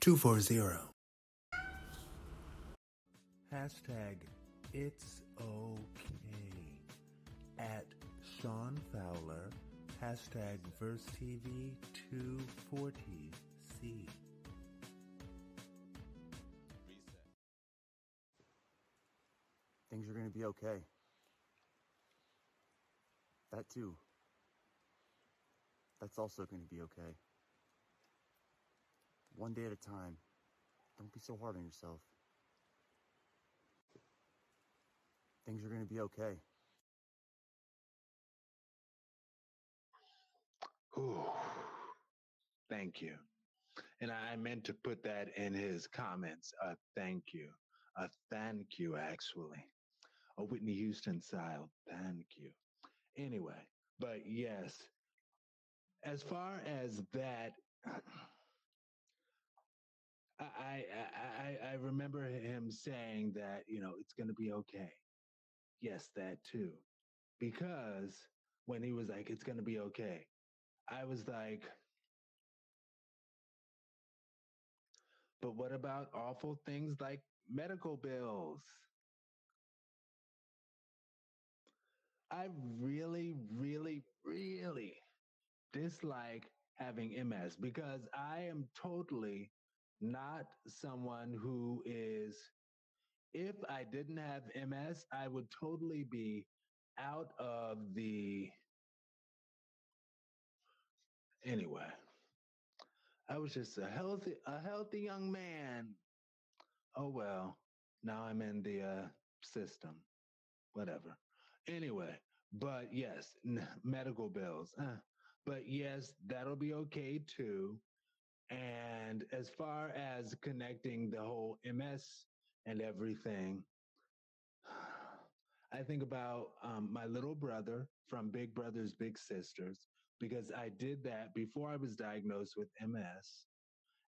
240. Hashtag it's okay at Sean Fowler. Hashtag Verse TV 240C. Things are going to be okay. That too. That's also going to be okay. One day at a time. Don't be so hard on yourself. Things are going to be okay. Ooh, thank you. And I meant to put that in his comments. Uh, thank you. A thank you, actually. A Whitney Houston style. Thank you. Anyway, but yes, as far as that, I, I, I, remember him saying that, you know, it's going to be okay. Yes, that too. Because when he was like, it's going to be okay, I was like, but what about awful things like medical bills? I really, really, really dislike having MS because I am totally not someone who is, if I didn't have MS, I would totally be out of the. Anyway, I was just a healthy, a healthy young man. Oh well, now I'm in the uh, system. Whatever. Anyway, but yes, n- medical bills. Uh, but yes, that'll be okay too. And as far as connecting the whole MS and everything, I think about um, my little brother from Big Brothers Big Sisters because I did that before I was diagnosed with MS.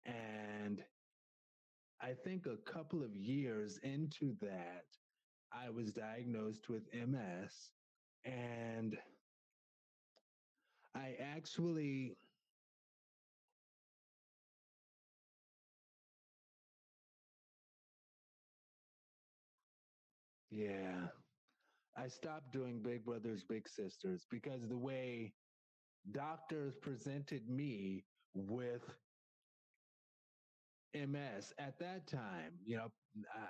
And I think a couple of years into that, I was diagnosed with MS. And I actually Yeah. I stopped doing Big Brothers Big Sisters because the way doctors presented me with MS at that time, you know,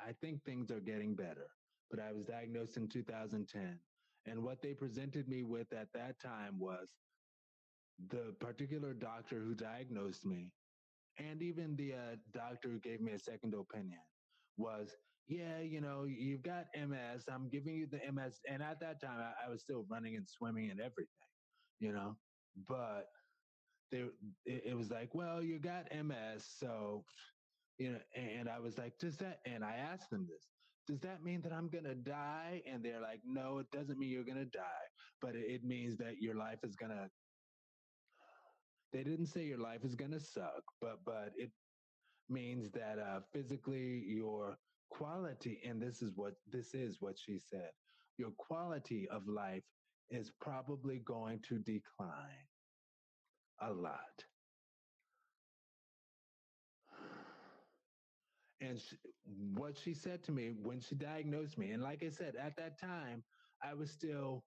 I think things are getting better, but I was diagnosed in 2010. And what they presented me with at that time was the particular doctor who diagnosed me and even the uh, doctor who gave me a second opinion was yeah you know you've got ms i'm giving you the ms and at that time i, I was still running and swimming and everything you know but they it, it was like well you got ms so you know and i was like does that and i asked them this does that mean that i'm gonna die? And they're like no it doesn't mean you're gonna die but it, it means that your life is gonna they didn't say your life is going to suck but but it means that uh physically your quality and this is what this is what she said your quality of life is probably going to decline a lot. And sh what she said to me when she diagnosed me and like i said at that time i was still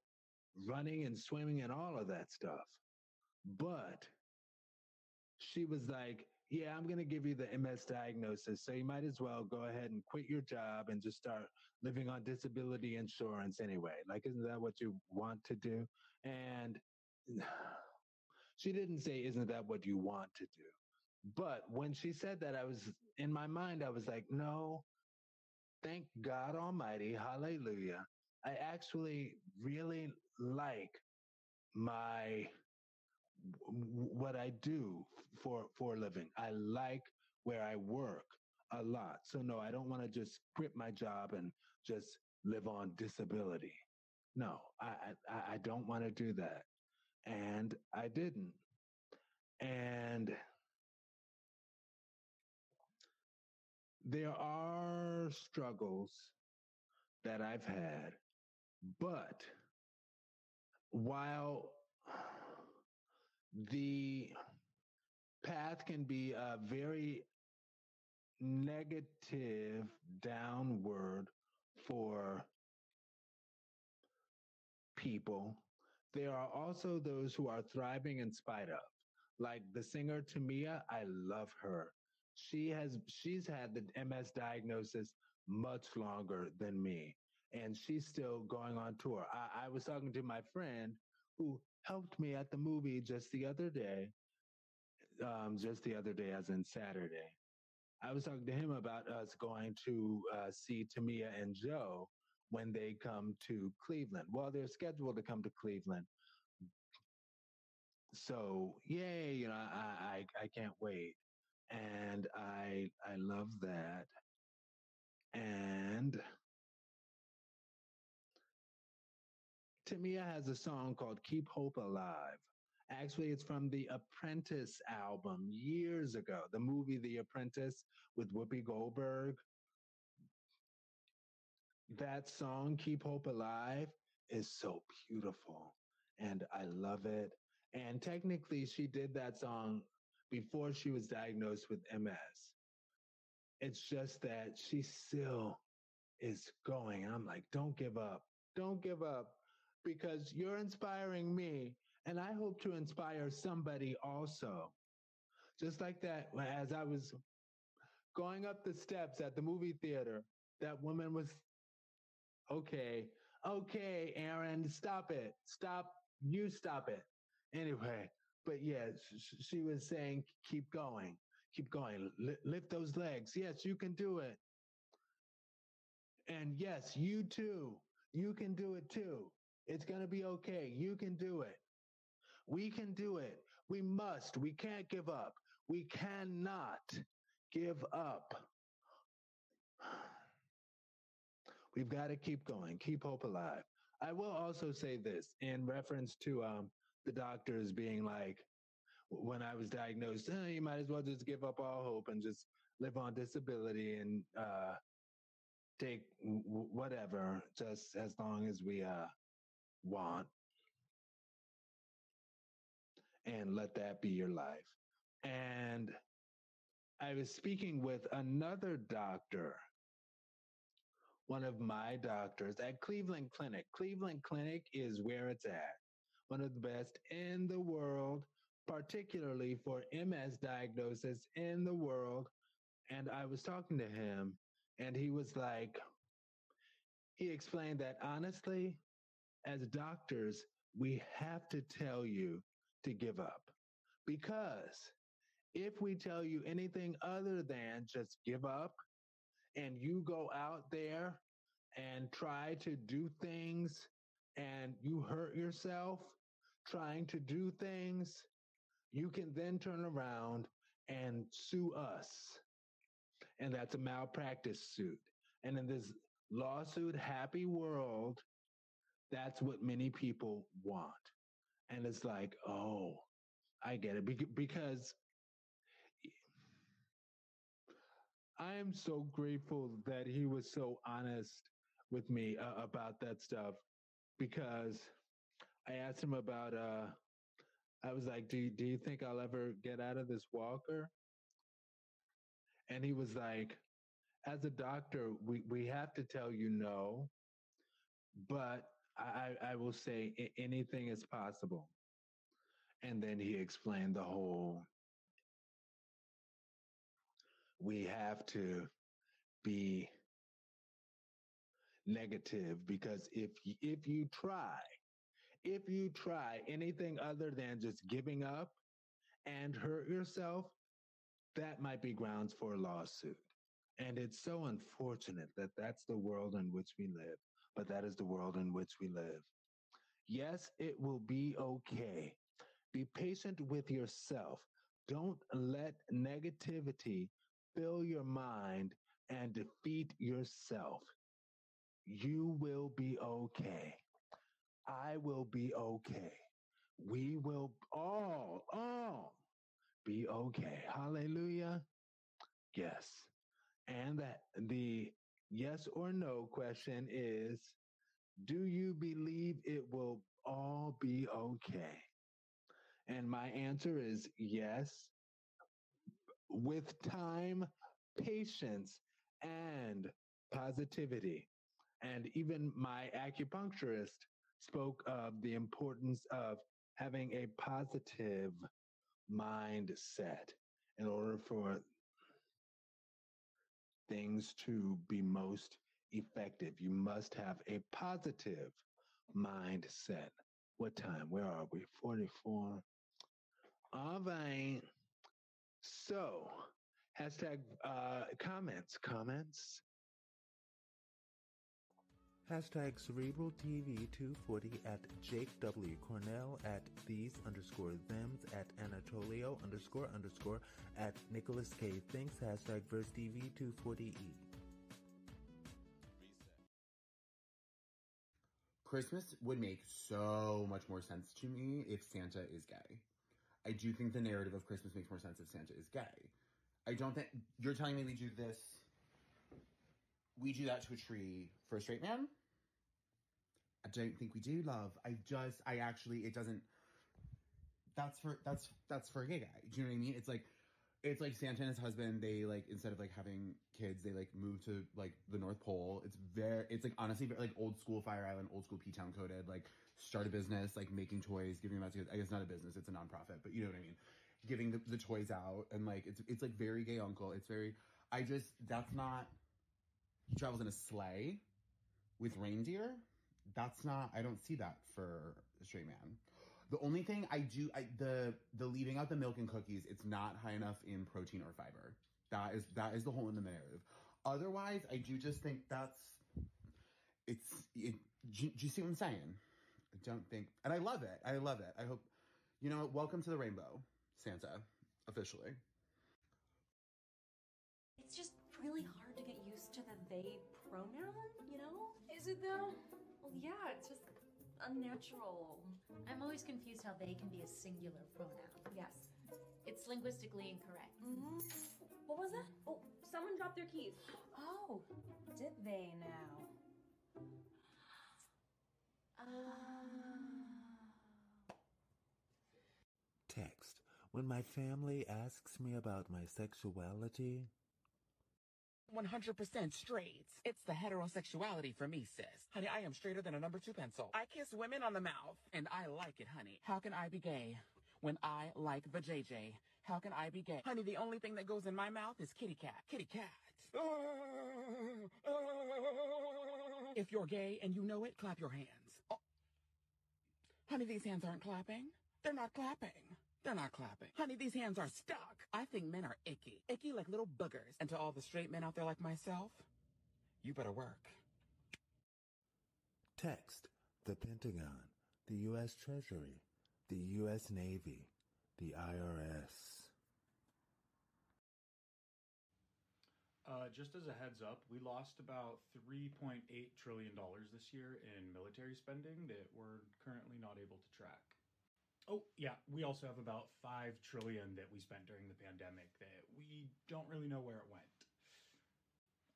running and swimming and all of that stuff but she was like, Yeah, I'm going to give you the MS diagnosis. So you might as well go ahead and quit your job and just start living on disability insurance anyway. Like, isn't that what you want to do? And she didn't say, Isn't that what you want to do? But when she said that, I was in my mind, I was like, No, thank God Almighty. Hallelujah. I actually really like my what I do for for a living. I like where I work a lot. So no, I don't want to just quit my job and just live on disability. No, I I, I don't want to do that, and I didn't. And there are struggles that I've had, but while the path can be a very negative downward for people. There are also those who are thriving in spite of. Like the singer Tamia, I love her. She has she's had the MS diagnosis much longer than me. And she's still going on tour. I, I was talking to my friend who helped me at the movie just the other day. Um, just the other day, as in Saturday. I was talking to him about us going to uh, see Tamia and Joe when they come to Cleveland. Well, they're scheduled to come to Cleveland. So, yay, you know, I, I, I can't wait. And I, I love that. And Tamia has a song called Keep Hope Alive. Actually, it's from the Apprentice album years ago, the movie The Apprentice with Whoopi Goldberg. That song, Keep Hope Alive, is so beautiful and I love it. And technically, she did that song before she was diagnosed with MS. It's just that she still is going. I'm like, don't give up. Don't give up because you're inspiring me. And I hope to inspire somebody also. Just like that, as I was going up the steps at the movie theater, that woman was, okay, okay, Aaron, stop it. Stop. You stop it. Anyway, but yeah, she was saying, keep going, keep going, lift those legs. Yes, you can do it. And yes, you too. You can do it too. It's going to be okay. You can do it. We can do it. We must. We can't give up. We cannot give up. We've got to keep going, keep hope alive. I will also say this in reference to um, the doctors being like, when I was diagnosed, eh, you might as well just give up all hope and just live on disability and uh, take whatever, just as long as we uh, want. And let that be your life. And I was speaking with another doctor, one of my doctors at Cleveland Clinic. Cleveland Clinic is where it's at one of the best in the world, particularly for MS diagnosis in the world. And I was talking to him, and he was like, he explained that honestly, as doctors, we have to tell you to give up. Because if we tell you anything other than just give up, and you go out there and try to do things and you hurt yourself, trying to do things, you can then turn around and sue us. And that's a malpractice suit. And in this lawsuit happy world, that's what many people want. And it's like, oh, I get it. Because I am so grateful that he was so honest with me uh, about that stuff because I asked him about uh I was like, "Do you, do you think I'll ever get out of this walker?" And he was like, "As a doctor, we we have to tell you no, but I I will say anything is possible." And then he explained the whole we have to be negative because if if you try if you try anything other than just giving up and hurt yourself, that might be grounds for a lawsuit. And it's so unfortunate that that's the world in which we live, but that is the world in which we live. Yes, it will be okay. Be patient with yourself. Don't let negativity fill your mind and defeat yourself. You will be okay. I will be okay. We will all, all be okay. Hallelujah. Yes. And that the yes or no question is do you believe it will all be okay? And my answer is yes. With time, patience, and positivity. And even my acupuncturist spoke of the importance of having a positive mindset in order for things to be most effective. You must have a positive mindset. What time? Where are we? 44. All right. So, hashtag uh, comments. Comments. Hashtag Cerebral TV 240 at Jake W. Cornell at these underscore thems at Anatolio underscore underscore at Nicholas K. Thinks hashtag Verse TV 240E. Christmas would make so much more sense to me if Santa is gay. I do think the narrative of Christmas makes more sense if Santa is gay. I don't think you're telling me we do this. We do that to a tree for a straight man. I don't think we do, love. I just, I actually, it doesn't. That's for that's that's for a gay guy. Do you know what I mean? It's like it's like Santa and his husband. They like instead of like having kids, they like move to like the North Pole. It's very, it's like honestly very, like old school Fire Island, old school P Town coded. Like start a business, like making toys, giving them out to kids. I guess not a business, it's a nonprofit, but you know what I mean. Giving the, the toys out and like it's it's like very gay uncle. It's very. I just that's not. He travels in a sleigh with reindeer. That's not. I don't see that for a straight man. The only thing I do, I, the the leaving out the milk and cookies, it's not high enough in protein or fiber. That is that is the hole in the narrative. Otherwise, I do just think that's it's. It, do, do you see what I'm saying? I don't think, and I love it. I love it. I hope you know. Welcome to the rainbow, Santa, officially. It's just really hard to get the they pronoun, you know? Is it though? Well, yeah, it's just unnatural. I'm always confused how they can be a singular pronoun. Yes. It's linguistically incorrect. Mm-hmm. What was that? Oh, someone dropped their keys. Oh, Did they now? uh, Text. When my family asks me about my sexuality, 100% straight. It's the heterosexuality for me, sis. Honey, I am straighter than a number two pencil. I kiss women on the mouth, and I like it, honey. How can I be gay when I like the JJ? How can I be gay? Honey, the only thing that goes in my mouth is kitty cat. Kitty cat. If you're gay and you know it, clap your hands. Oh. Honey, these hands aren't clapping. They're not clapping. They're not clapping. Honey, these hands are stuck. I think men are icky. Icky like little boogers. And to all the straight men out there like myself, you better work. text the Pentagon, the U.S. Treasury, the U.S. Navy, the IRS. Uh, just as a heads up, we lost about $3.8 trillion this year in military spending that we're currently not able to track. Oh, yeah, we also have about 5 trillion that we spent during the pandemic that we don't really know where it went.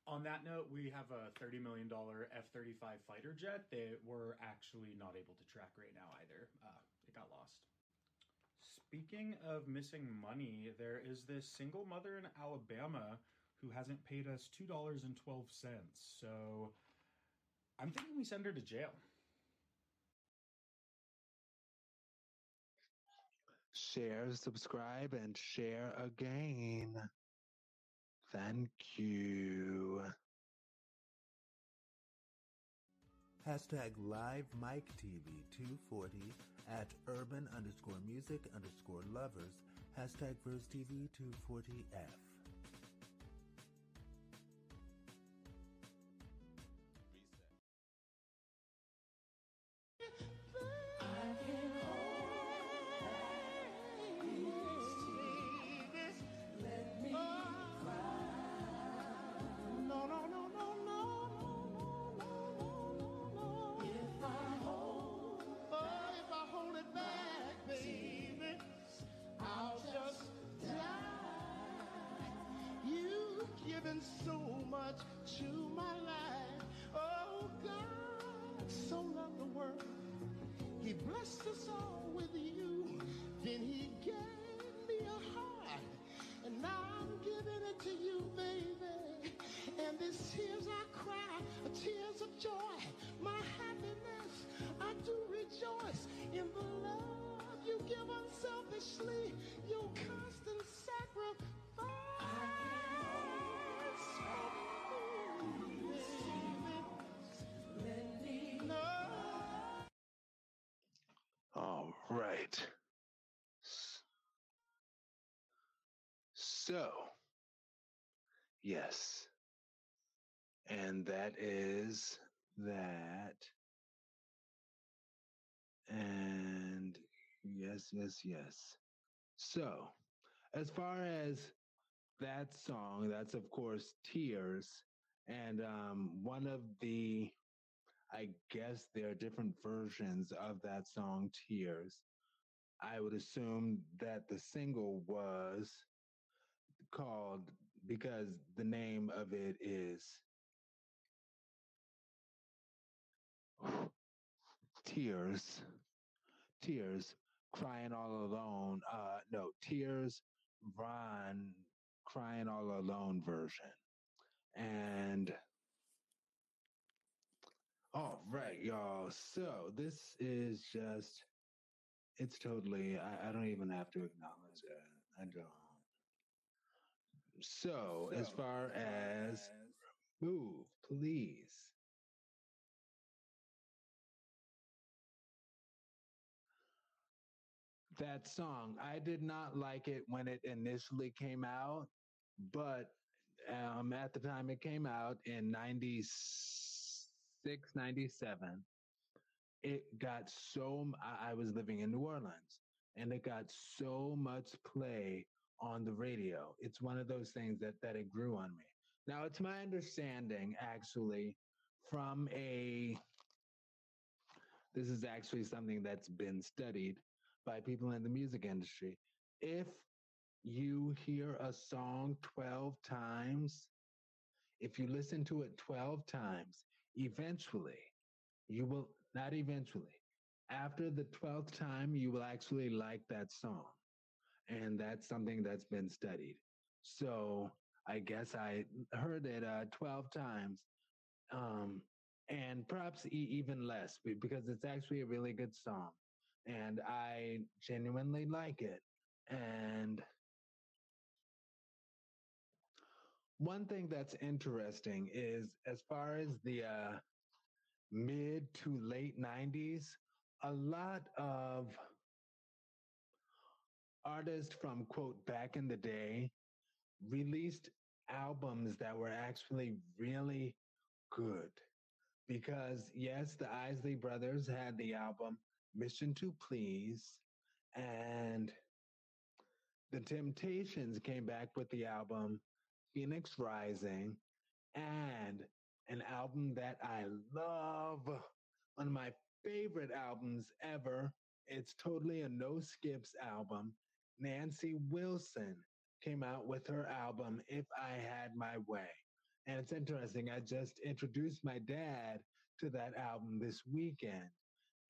On that note, we have a $30 million F 35 fighter jet that we're actually not able to track right now either. Uh, it got lost. Speaking of missing money, there is this single mother in Alabama who hasn't paid us $2.12. So I'm thinking we send her to jail. Share, subscribe, and share again. Thank you. Hashtag live mic TV 240 at urban underscore music underscore lovers. Hashtag VersTEAv 240F. tears of joy, my happiness. I do rejoice in the love you give unselfishly, your constant sacrifice. All right. So, yes, and that is that. And yes, yes, yes. So, as far as that song, that's of course Tears. And um, one of the, I guess there are different versions of that song, Tears. I would assume that the single was called because the name of it is Tears. Tears, crying all alone. Uh, no, Tears, Ron, crying all alone version. And all right, y'all. So this is just, it's totally, I, I don't even have to acknowledge it. I don't. So, as far as move, please. That song, I did not like it when it initially came out, but um, at the time it came out in 96, 97, it got so, I was living in New Orleans and it got so much play on the radio. It's one of those things that, that it grew on me. Now, it's my understanding actually from a, this is actually something that's been studied by people in the music industry. If you hear a song 12 times, if you listen to it 12 times, eventually you will, not eventually, after the 12th time, you will actually like that song. And that's something that's been studied. So I guess I heard it uh, 12 times um, and perhaps even less because it's actually a really good song. And I genuinely like it. And one thing that's interesting is as far as the uh, mid to late 90s, a lot of artists from quote back in the day released albums that were actually really good. Because, yes, the Isley Brothers had the album Mission to Please, and the Temptations came back with the album Phoenix Rising, and an album that I love, one of my favorite albums ever. It's totally a no skips album. Nancy Wilson came out with her album If I Had My Way. And it's interesting, I just introduced my dad to that album this weekend.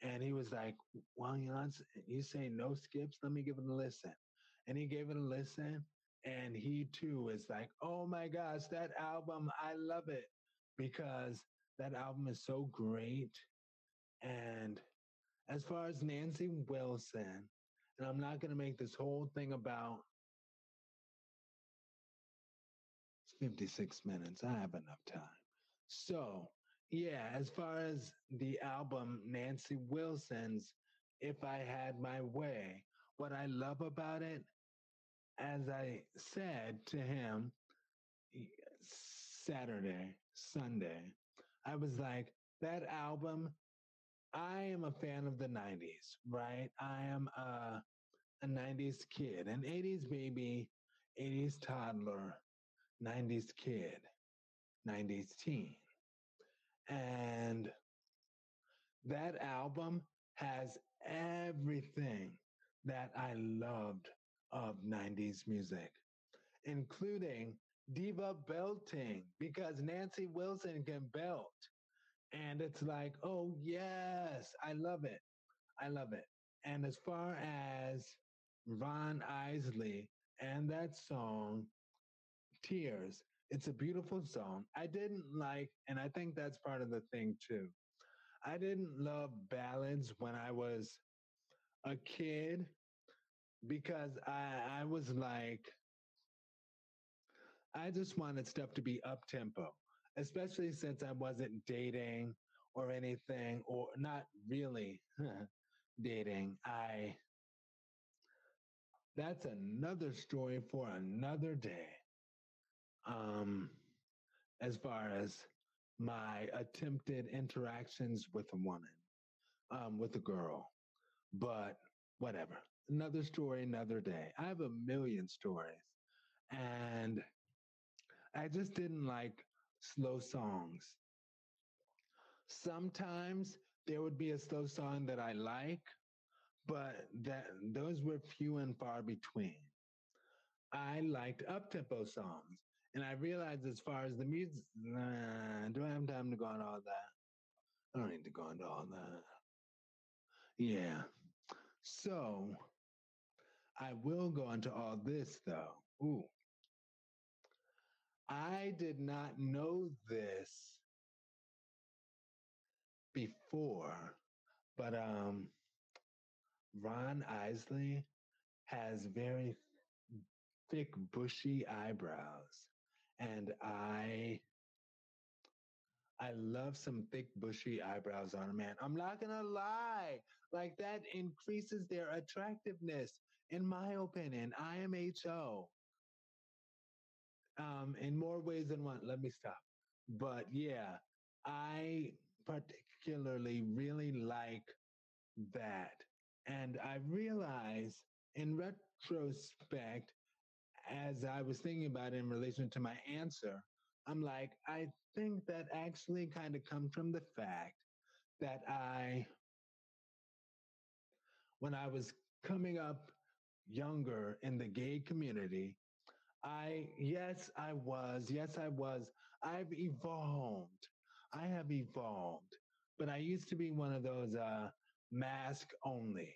And he was like, Well, it's- you say no skips, let me give it a listen. And he gave it a listen. And he too is like, Oh my gosh, that album, I love it because that album is so great. And as far as Nancy Wilson, and I'm not going to make this whole thing about it's 56 minutes. I have enough time. So, yeah, as far as the album Nancy Wilson's If I Had My Way, what I love about it, as I said to him Saturday, Sunday, I was like, that album, I am a fan of the 90s, right? I am a, a 90s kid, an 80s baby, 80s toddler, 90s kid, 90s teen. And that album has everything that I loved of 90s music, including diva belting, because Nancy Wilson can belt. And it's like, oh, yes, I love it. I love it. And as far as Ron Isley and that song, Tears, it's a beautiful song. I didn't like, and I think that's part of the thing too. I didn't love ballads when I was a kid because I, I was like, I just wanted stuff to be up tempo, especially since I wasn't dating or anything, or not really dating. I that's another story for another day. Um, as far as my attempted interactions with a woman, um, with a girl, but whatever. Another story, another day. I have a million stories, and I just didn't like slow songs. Sometimes there would be a slow song that I like, but that those were few and far between. I liked up-tempo songs, and I realized as far as the music, nah, do I have time to go on all that? I don't need to go into all that. Yeah. So I will go into all this though. Ooh. I did not know this before, but um Ron Isley has very thick, bushy eyebrows. And I I love some thick, bushy eyebrows on a man. I'm not gonna lie. Like that increases their attractiveness, in my opinion. IMHO. Um, in more ways than one. Let me stop. But yeah, I particularly really like that. And I realize in retrospect, as I was thinking about it in relation to my answer, I'm like, I think that actually kind of comes from the fact that I, when I was coming up younger in the gay community, I, yes, I was, yes, I was, I've evolved. I have evolved, but I used to be one of those uh, mask only,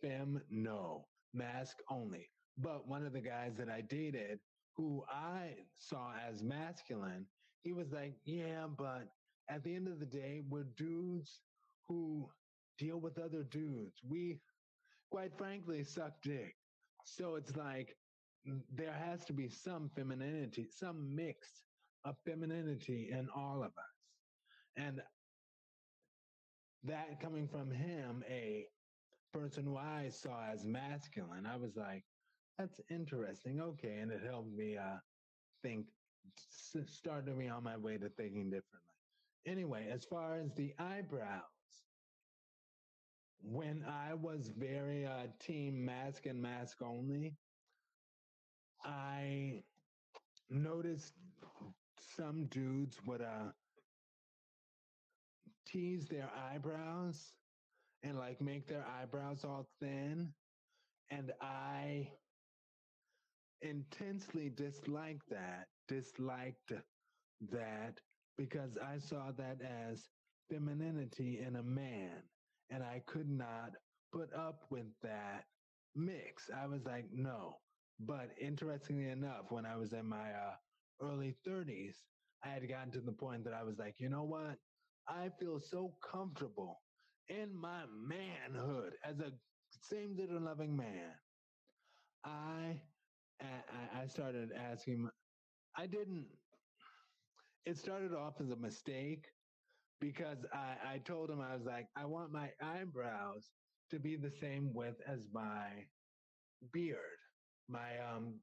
fem no, mask only. But one of the guys that I dated, who I saw as masculine, he was like, yeah, but at the end of the day, we're dudes who deal with other dudes. We, quite frankly, suck dick. So it's like mm, there has to be some femininity, some mix of femininity in all of us. And that coming from him, a person who I saw as masculine, I was like, that's interesting. Okay. And it helped me uh, think, started me on my way to thinking differently. Anyway, as far as the eyebrows, when I was very uh, team mask and mask only, I noticed some dudes would uh, tease their eyebrows and like make their eyebrows all thin. And I intensely disliked that, disliked that because I saw that as femininity in a man. And I could not put up with that mix. I was like, no. But interestingly enough, when I was in my uh, early 30s, I had gotten to the point that I was like, you know what? I feel so comfortable in my manhood as a same gender loving man. I, I started asking. I didn't. It started off as a mistake because I, I told him I was like, I want my eyebrows to be the same width as my beard, my um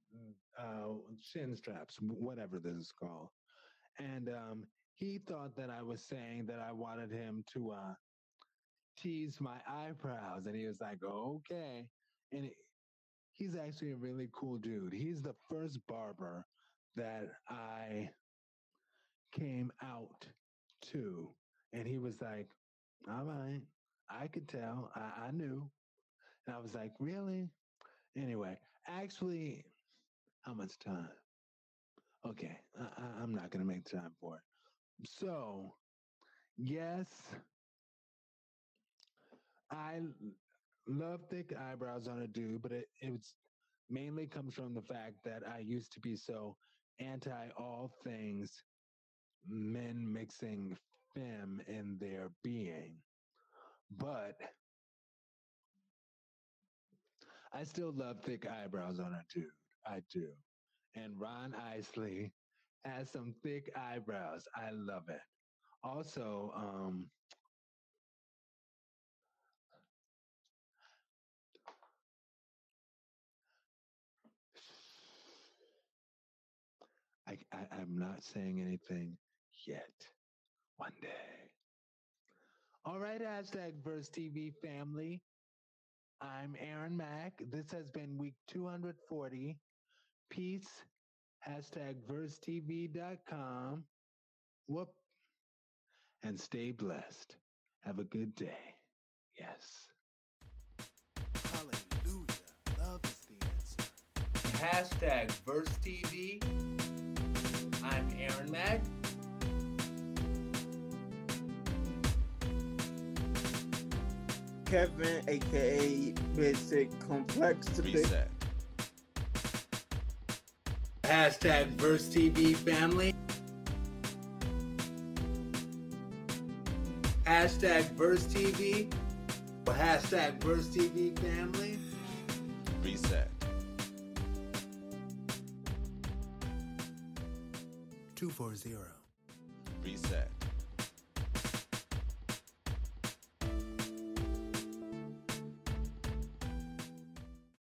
uh chin straps, whatever this is called. And um he thought that I was saying that I wanted him to uh, tease my eyebrows. And he was like, okay. And he's actually a really cool dude. He's the first barber that I came out to. And he was like, all right, I could tell. I, I knew. And I was like, really? Anyway, actually, how much time? Okay, I, I'm not going to make time for it. So, yes, I love thick eyebrows on a dude, but it it's mainly comes from the fact that I used to be so anti all things men mixing fem in their being. But I still love thick eyebrows on a dude. I do. And Ron Isley has some thick eyebrows. I love it. Also, um, I, I I'm not saying anything yet. One day. All right, hashtag VersTEAv family. I'm Aaron Mack. This has been week 240. Peace. Hashtag VersTEAv.com. Whoop. And stay blessed. Have a good day. Yes. Hallelujah. Love is the answer. Hashtag Verse TV. I'm Aaron Mack. Kevin, aka Basic Complexity. Reset. Hashtag VersTEAv family. Hashtag VersTEAv. Hashtag VersTEAv family. Reset. 240. Reset.